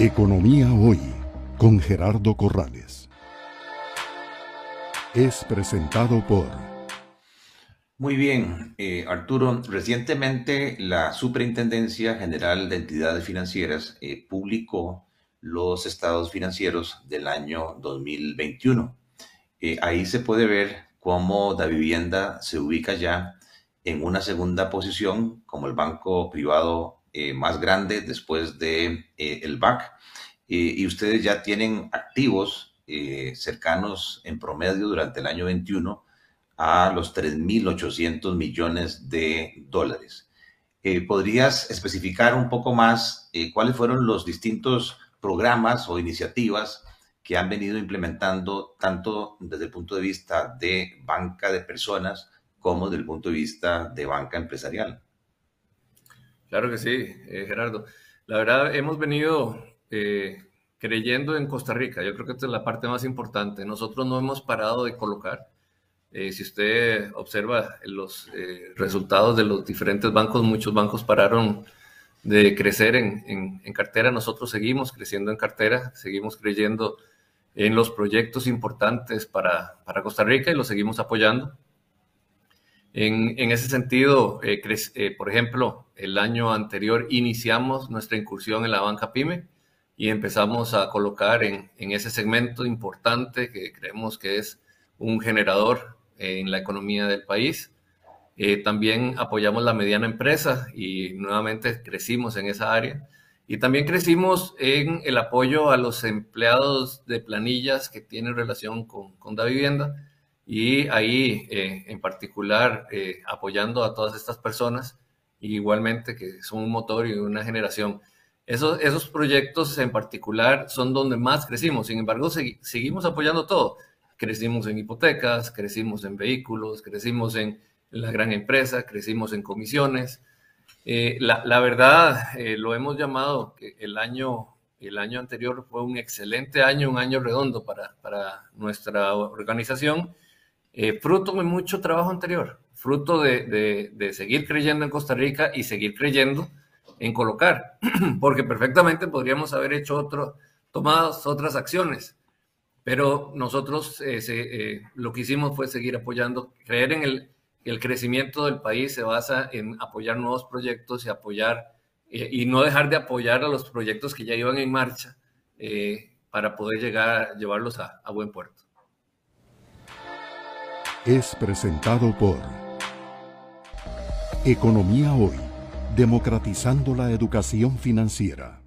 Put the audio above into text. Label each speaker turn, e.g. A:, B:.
A: Economía Hoy con Gerardo Corrales. Es presentado por...
B: Muy bien, eh, Arturo. Recientemente la Superintendencia General de Entidades Financieras eh, publicó los estados financieros del año 2021. Eh, ahí se puede ver cómo la vivienda se ubica ya en una segunda posición como el banco privado eh, más grande después de eh, el BAC eh, y ustedes ya tienen activos cercanos en promedio durante el año 21 a los 3.800 millones de dólares. ¿Podrías especificar un poco más cuáles fueron los distintos programas o iniciativas que han venido implementando tanto desde el punto de vista de banca de personas como desde el punto de vista de banca empresarial?
C: Claro que sí, eh, Gerardo. La verdad, hemos venido eh, creyendo en Costa Rica. Yo creo que esta es la parte más importante. Nosotros no hemos parado de colocar. Eh, si usted observa los resultados de los diferentes bancos, muchos bancos pararon de crecer en, en, cartera. Nosotros seguimos creciendo en cartera, seguimos creyendo en los proyectos importantes para, para Costa Rica y los seguimos apoyando. En, ese sentido, eh, eh, por ejemplo, el año anterior iniciamos nuestra incursión en la banca PYME y empezamos a colocar en, ese segmento importante que creemos que es un generador en la economía del país. Eh, también apoyamos la mediana empresa y nuevamente crecimos en esa área. Y también crecimos en el apoyo a los empleados de planillas que tienen relación con, con la vivienda y ahí eh, en particular eh, apoyando a todas estas personas, igualmente que son un motor y una generación. Esos, esos proyectos en particular son donde más crecimos, sin embargo seguimos apoyando todo. Crecimos en hipotecas, crecimos en vehículos, crecimos en la gran empresa, crecimos en comisiones. Eh, la, la, verdad, lo hemos llamado que el año, el año anterior fue un excelente año, un año redondo para, para nuestra organización eh, fruto de mucho trabajo anterior, fruto de, seguir creyendo en Costa Rica y seguir creyendo en colocar, porque perfectamente podríamos haber hecho otro, tomadas otras acciones, pero nosotros eh, eh, lo que hicimos fue seguir apoyando, creer en el, el crecimiento del país se basa en apoyar nuevos proyectos y apoyar y no dejar de apoyar a los proyectos que ya iban en marcha para poder llegar, llevarlos a buen puerto
A: es presentado por Economía Hoy, democratizando la educación financiera.